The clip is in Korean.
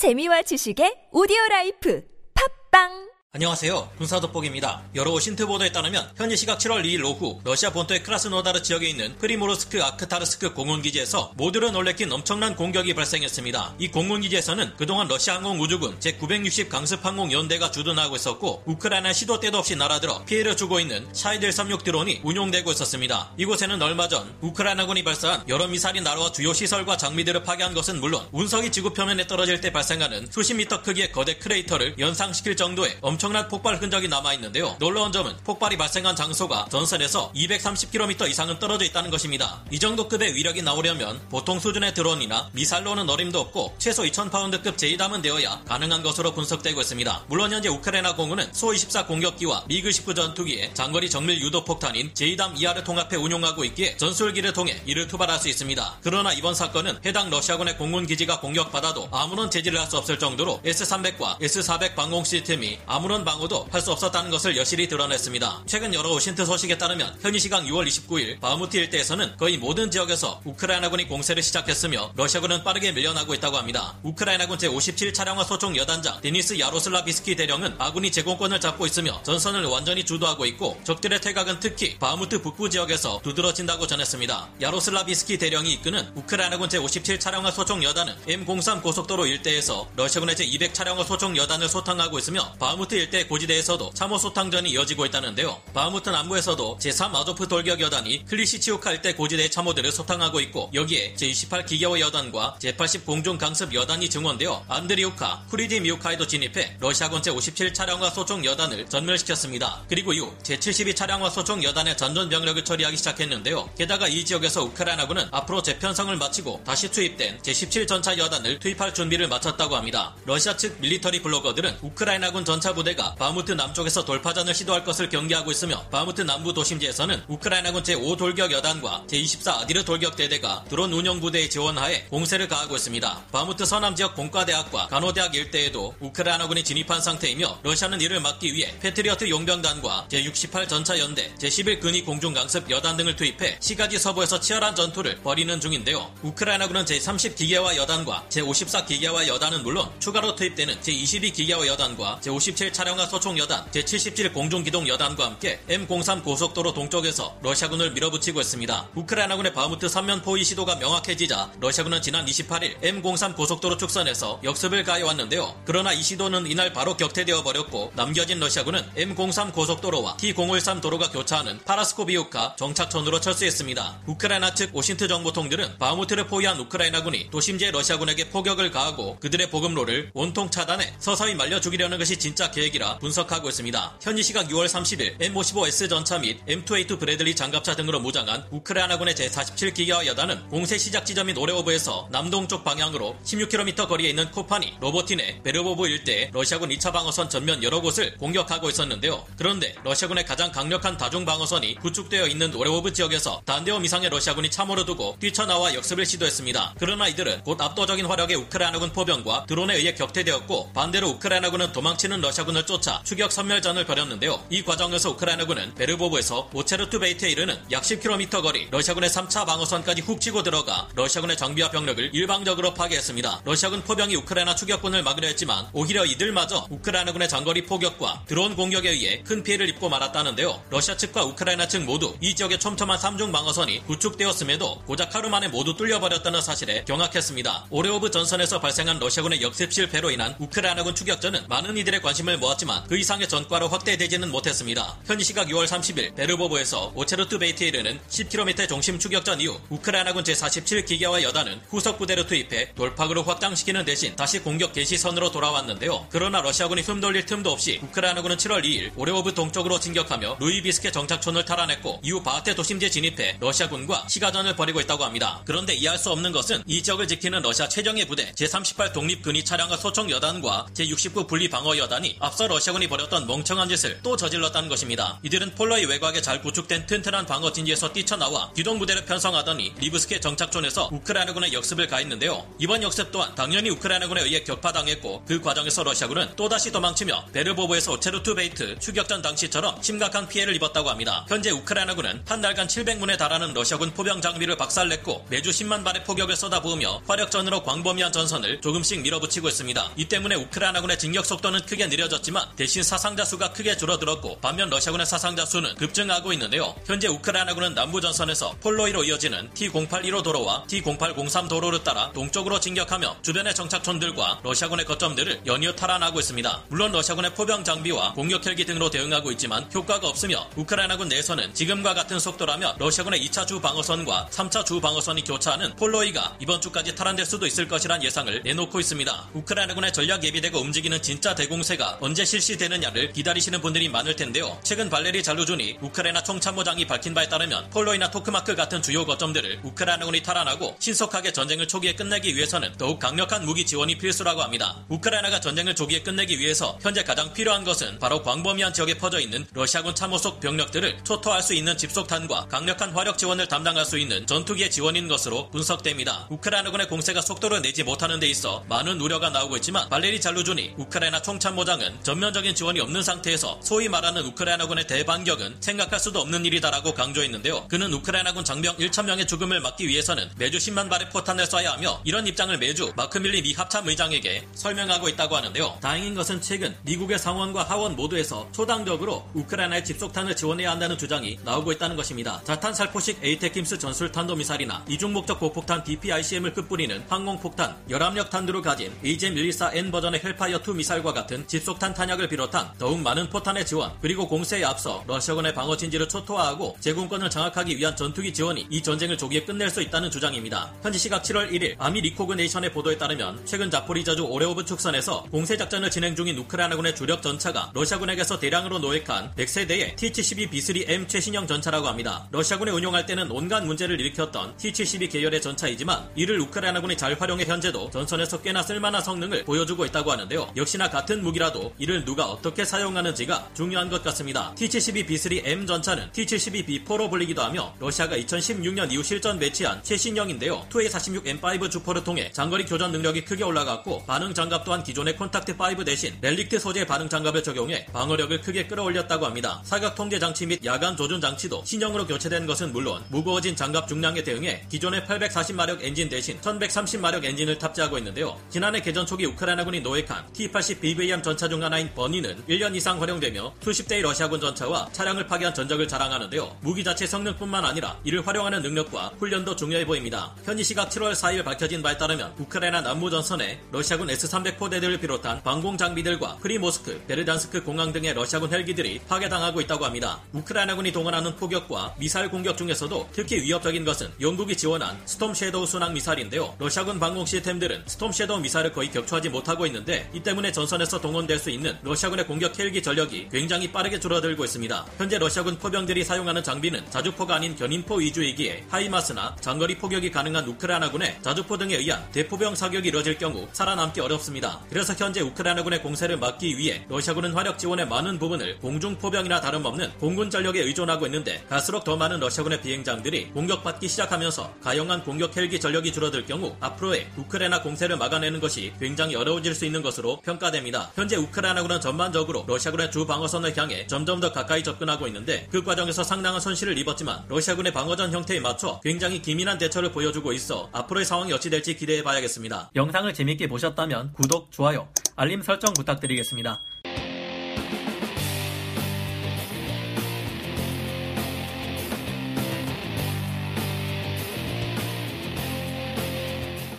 재미와 지식의 오디오 라이프. 팟빵 안녕하세요. 군사돋보기입니다. 여러 OSINT 보도에 따르면 현지 시각 7월 2일 오후 러시아 본토의 크라스노다르 지역에 있는 프리모르스크 아흐타르스크 공군기지에서 모두를 놀래킨 엄청난 공격이 발생했습니다. 이 공군기지에서는 그동안 러시아 항공우주군 제960 강습 항공연대가 주둔하고 있었고 우크라이나 시도 때도 없이 날아들어 피해를 주고 있는 샤헤드 136 드론이 운용되고 있었습니다. 이곳에는 얼마 전 우크라이나군이 발사한 여러 미사일이 날아와 주요 시설과 장비들을 파괴한 것은 물론 운석이 지구 표면에 떨어질 때 발생하는 수십 미터 크기의 거대 크레이터를 연상시킬 정도의 엄 엄청난 폭발 흔적이 남아 있는데요. 놀라운 점은 폭발이 발생한 장소가 전선에서 230km 이상은 떨어져 있다는 것입니다. 이 정도 급의 위력이 나오려면 보통 수준의 드론이나 미사일로는 어림도 없고 최소 2000파운드급 JDAM은 되어야 가능한 것으로 분석되고 있습니다. 물론 현재 우크라이나 공군은 수24 공격기와 미그 29 전투기에 장거리 정밀 유도 폭탄인 JDAM-ER을 통합해 운용하고 있기에 전술기를 통해 이를 투발할 수 있습니다. 그러나 이번 사건은 해당 러시아군의 공군 기지가 공격받아도 아무런 제지를 할 수 없을 정도로 S300과 S400 방공 시스템이 아무런 아무런 방어도 할 수 없었다는 것을 여실히 드러냈습니다. 최근 여러 OSINT 소식에 따르면 현지 시각 6월 29일 바무트 일대에서는 거의 모든 지역에서 우크라이나군이 공세를 시작했으며 러시아군은 빠르게 밀려나고 있다고 합니다. 우크라이나군 제57 차량화 소총 여단장 데니스 야로슬라비스키 대령은 아군이 제공권을 잡고 있으며 전선을 완전히 주도하고 있고 적들의 퇴각은 특히 바무트 북부 지역에서 두드러진다고 전했습니다. 야로슬라비스키 대령이 이끄는 우크라이나군 제57 차량화 소총 여단은 M03 고속도로 일대에서 러시아군의 제200 차량화 소총 여단을 소탕하고 있으며 바무트 일대 고지대에서도 참호 소탕전이 이어지고 있다는데요. 바흐무트 남부에서도 제3 아조프 돌격 여단이 클리시치우카 일대 고지대 참호들을 소탕하고 있고 여기에 제28 기계화 여단과 제80 공중 강습 여단이 증원되어 안드리우카, 쿠리디미우카에도 진입해 러시아군 제57 차량화 소총 여단을 전멸시켰습니다. 그리고 이후 제72 차량화 소총 여단의 잔존 병력을 처리하기 시작했는데요. 게다가 이 지역에서 우크라이나군은 앞으로 재편성을 마치고 다시 투입된 제17 전차 여단을 투입할 준비를 마쳤다고 합니다. 러시아 측 밀리터리 블로거들은 우크라이나군 전차 부대 부대가 바무트 남쪽에서 돌파전을 시도할 것을 경계하고 있으며 바무트 남부 도심지에서는 우크라이나군 제5 돌격 여단과 제24 아이다르 돌격 대대가 드론 운영 부대의 지원하에 공세를 가하고 있습니다. 바무트 서남 지역 공과대학과 간호대학 일대에도 우크라이나군이 진입한 상태이며 러시아는 이를 막기 위해 패트리어트 용병단과 제68 전차 연대, 제11 근위 공중 강습 여단 등을 투입해 시가지 서부에서 치열한 전투를 벌이는 중인데요. 우크라이나군은 제30 기계화 여단과 제54 기계화 여단은 물론 추가로 투입되는 제22 기계화 여단과 제57 차량화 소총 여단, 제77 공중기동 여단과 함께 M03 고속도로 동쪽에서 러시아군을 밀어붙이고 있습니다. 우크라이나군의 바무트 3면 포위 시도가 명확해지자 러시아군은 지난 28일 M03 고속도로 축선에서 역습을 가해왔는데요. 그러나 이 시도는 이날 바로 격퇴되어 버렸고 남겨진 러시아군은 M03 고속도로와 T013 도로가 교차하는 파라스코비우카 정착촌으로 철수했습니다. 우크라이나 측 OSINT 정보통들은 바무트를 포위한 우크라이나군이 도심지의 러시아군에게 포격을 가하고 그들의 보급로를 온통 차단해 서서히 말려 죽이려는 것이 진짜 계획 계획이라 분석하고 있습니다. 현지 시각 6월 30일 M55S 전차 및 M2A2 브래들리 장갑차 등으로 무장한 우크라이나군의 제47 기계화 여단은 공세 시작 지점인 오레오브에서 남동쪽 방향으로 16km 거리에 있는 코파니, 로보틴의 베르보브 일대에 러시아군 2차 방어선 전면 여러 곳을 공격하고 있었는데요. 그런데 러시아군의 가장 강력한 다중 방어선이 구축되어 있는 오레오브 지역에서 단대호 미상의 러시아군이 참호를 두고 뛰쳐나와 역습을 시도했습니다. 그러나 이들은 곧 압도적인 화력의 우크라이나군 포병과 드론에 의해 격퇴되었고 반대로 우크라이나군은 도망치는 러시아군을 러시아군을 쫓아 추격 섬멸전을 벌였는데요. 이 과정에서 우크라이나군은 베르보브에서 오체르투 베이트에 이르는 약 10km 거리 러시아군의 3차 방어선까지 훅 치고 들어가 러시아군의 장비와 병력을 일방적으로 파괴했습니다. 러시아군 포병이 우크라이나 추격군을 막으려 했지만 오히려 이들마저 우크라이나군의 장거리 포격과 드론 공격에 의해 큰 피해를 입고 말았다는데요. 러시아 측과 우크라이나 측 모두 이 지역의 촘촘한 3중 방어선이 구축되었음에도 고작 하루 만에 모두 뚫려버렸다는 사실에 경악했습니다. 오레오브 전선에서 발생한 러시아군의 역습 실패로 인한 우크라이나군 추격전은 많은 이들의 관심을 모았지만 그 이상의 전과로 확대되지는 못했습니다. 현지 시각 6월 30일 베르보브에서 오체르트 베이트에 이르는 10km 중심 추격전 이후 우크라이나군 제47 기계화 여단은 후속 부대를 투입해 돌파구를 확장시키는 대신 다시 공격 개시선으로 돌아왔는데요. 그러나 러시아군이 숨 돌릴 틈도 없이 우크라이나군은 7월 2일 오레오브 동쪽으로 진격하며 루이비스케 정착촌을 탈환했고 이후 바하테 도심지에 진입해 러시아군과 시가전을 벌이고 있다고 합니다. 그런데 이해할 수 없는 것은 이 지역을 지키는 러시아 최정예 부대 제38 독립근위 차량화 소총 여단과 제69 분리 방어 여단이 앞서 러시아군이 벌였던 멍청한 짓을 또 저질렀다는 것입니다. 이들은 폴로이 외곽에 잘 구축된 튼튼한 방어 진지에서 뛰쳐나와 기동 부대를 편성하더니 리브스크의 정착촌에서 우크라이나군에 역습을 가했는데요. 이번 역습 또한 당연히 우크라이나군에 의해 격파당했고 그 과정에서 러시아군은 또다시 도망치며 베르보브에서 체르투 베이트 추격전 당시처럼 심각한 피해를 입었다고 합니다. 현재 우크라이나군은 한 달간 700문에 달하는 러시아군 포병 장비를 박살냈고 매주 10만 발의 포격을 쏟아부으며 화력전으로 광범위한 전선을 조금씩 밀어붙이고 있습니다. 이 때문에 우크라이나군의 진격 속도는 크게 느려졌 지만 대신 사상자 수가 크게 줄어들었고 반면 러시아군의 사상자 수는 급증하고 있는데요. 현재 우크라이나군은 남부 전선에서 폴로이로 이어지는 T-081호 도로와 T-0803 도로를 따라 동쪽으로 진격하며 주변의 정착촌들과 러시아군의 거점들을 연이어 탈환하고 있습니다. 물론 러시아군의 포병 장비와 공격 헬기 등으로 대응하고 있지만 효과가 없으며 우크라이나군 내에서는 지금과 같은 속도라면 러시아군의 2차 주 방어선과 3차 주 방어선이 교차하는 폴로이가 이번 주까지 탈환될 수도 있을 것이란 예상을 내놓고 있습니다. 우크라이나군의 전략 예비대가 움직이는 진짜 대공세가 언제 실시되느냐를 기다리시는 분들이 많을 텐데요. 최근 발레리 잘루존이 우크라이나 총참모장이 밝힌 바에 따르면 폴로이나 토크마크 같은 주요 거점들을 우크라이나군이 탈환하고 신속하게 전쟁을 초기에 끝내기 위해서는 더욱 강력한 무기 지원이 필수라고 합니다. 우크라이나가 전쟁을 조기에 끝내기 위해서 현재 가장 필요한 것은 바로 광범위한 지역에 퍼져 있는 러시아군 참호 속 병력들을 초토화할 수 있는 집속탄과 강력한 화력 지원을 담당할 수 있는 전투기의 지원인 것으로 분석됩니다. 우크라이나군의 공세가 속도를 내지 못하는 데 있어 많은 우려가 나오고 있지만 발레리 잘루존이 우크라이나 총참모장은 전면적인 지원이 없는 상태에서 소위 말하는 우크라이나군의 대반격은 생각할 수도 없는 일이다라고 강조했는데요. 그는 우크라이나군 장병 1천명의 죽음을 막기 위해서는 매주 10만 발의 포탄을 쏴야 하며 이런 입장을 매주 마크 밀리 미 합참 의장에게 설명하고 있다고 하는데요. 다행인 것은 최근 미국의 상원과 하원 모두에서 초당적으로 우크라이나의 집속탄을 지원해야 한다는 주장이 나오고 있다는 것입니다. 자탄 살포식 ATACMS 전술 탄도미사일이나 이중 목적 고폭탄 DPICM을 흩뿌리는 항공폭탄, 열압력 탄두를 가진 AGM-124N 버전의 Hellfire 2 미사일과 같은 집속탄 탄약을 비롯한 더욱 많은 포탄의 지원, 그리고 공세에 앞서 러시아군의 방어 진지를 초토화하고 제공권을 장악하기 위한 전투기 지원이 이 전쟁을 조기에 끝낼 수 있다는 주장입니다. 현지 시각 7월 1일 Army Recognition의 보도에 따르면 최근 자포리자주 오레오브 축선에서 공세 작전을 진행 중인 우크라이나군의 주력 전차가 러시아군에게서 대량으로 노획한 100여 대의 T-72B3M 최신형 전차라고 합니다. 러시아군이 운용할 때는 온갖 문제를 일으켰던 T-72 계열의 전차이지만 이를 우크라이나군이 잘 활용해 현재도 전선에서 꽤나 쓸만한 성능을 보여주고 있다고 하는데요. 역시나 같은 무기라도 이를 누가 어떻게 사용하는지가 중요한 것 같습니다. T-72B3M 전차는 T-72B4로 불리기도 하며 러시아가 2016년 이후 실전 배치한 최신형인데요. 2A46M5 주포를 통해 장거리 교전 능력이 크게 올라갔고 반응 장갑 또한 기존의 콘탁트 5 대신 렐릭트 소재 반응 장갑을 적용해 방어력을 크게 끌어올렸다고 합니다. 사격 통제 장치 및 야간 조준 장치도 신형으로 교체된 것은 물론 무거워진 장갑 중량에 대응해 기존의 840마력 엔진 대신 1130마력 엔진을 탑재하고 있는데요. 지난해 개전 초기 우크라이나군이 노획한 T-80BVM 전차 중 하나 인 Bunny는 1년 이상 활용되며 수십 대의 러시아군 전차와 차량을 파괴한 전적을 자랑하는데요. 무기 자체 성능뿐만 아니라 이를 활용하는 능력과 훈련도 중요해 보입니다. 현지 시각 7월 4일 밝혀진 바에 따르면 우크라이나 남부 전선에 러시아군 S-300 포대들을 비롯한 방공 장비들과 프리모스크, 베르단스크 공항 등의 러시아군 헬기들이 파괴당하고 있다고 합니다. 우크라이나군이 동원하는 포격과 미사일 공격 중에서도 특히 위협적인 것은 영국이 지원한 Storm Shadow 순항 미사일인데요. 러시아군 방공 시스템들은 Storm Shadow 미사일을 거의 격추하지 못하고 있는데 이 때문에 전선에서 동원될 수 있는 러시아군의 공격 헬기 전력이 굉장히 빠르게 줄어들고 있습니다. 현재 러시아군 포병들이 사용하는 장비는 자주포가 아닌 견인포 위주이기에 하이마스나 장거리 포격이 가능한 우크라이나군의 자주포 등에 의한 대포병 사격이 이뤄질 경우 살아남기 어렵습니다. 그래서 현재 우크라이나군의 공세를 막기 위해 러시아군은 화력 지원의 많은 부분을 공중 포병이나 다름없는 공군 전력에 의존하고 있는데 갈수록 더 많은 러시아군의 비행장들이 공격받기 시작하면서 가용한 공격 헬기 전력이 줄어들 경우 앞으로의 우크라이나 공세를 막아내는 것이 굉장히 어려워질 수 있는 것으로 평가됩니다. 현재 우크라이나군은 전반적으로 러시아군의 주 방어선을 향해 점점 더 가까이 접근하고 있는데 그 과정에서 상당한 손실을 입었지만 러시아군의 방어전 형태에 맞춰 굉장히 기민한 대처를 보여주고 있어 앞으로의 상황이 어찌 될지 기대해 봐야겠습니다. 영상을 재밌게 보셨다면 구독, 좋아요, 알림 설정 부탁드리겠습니다.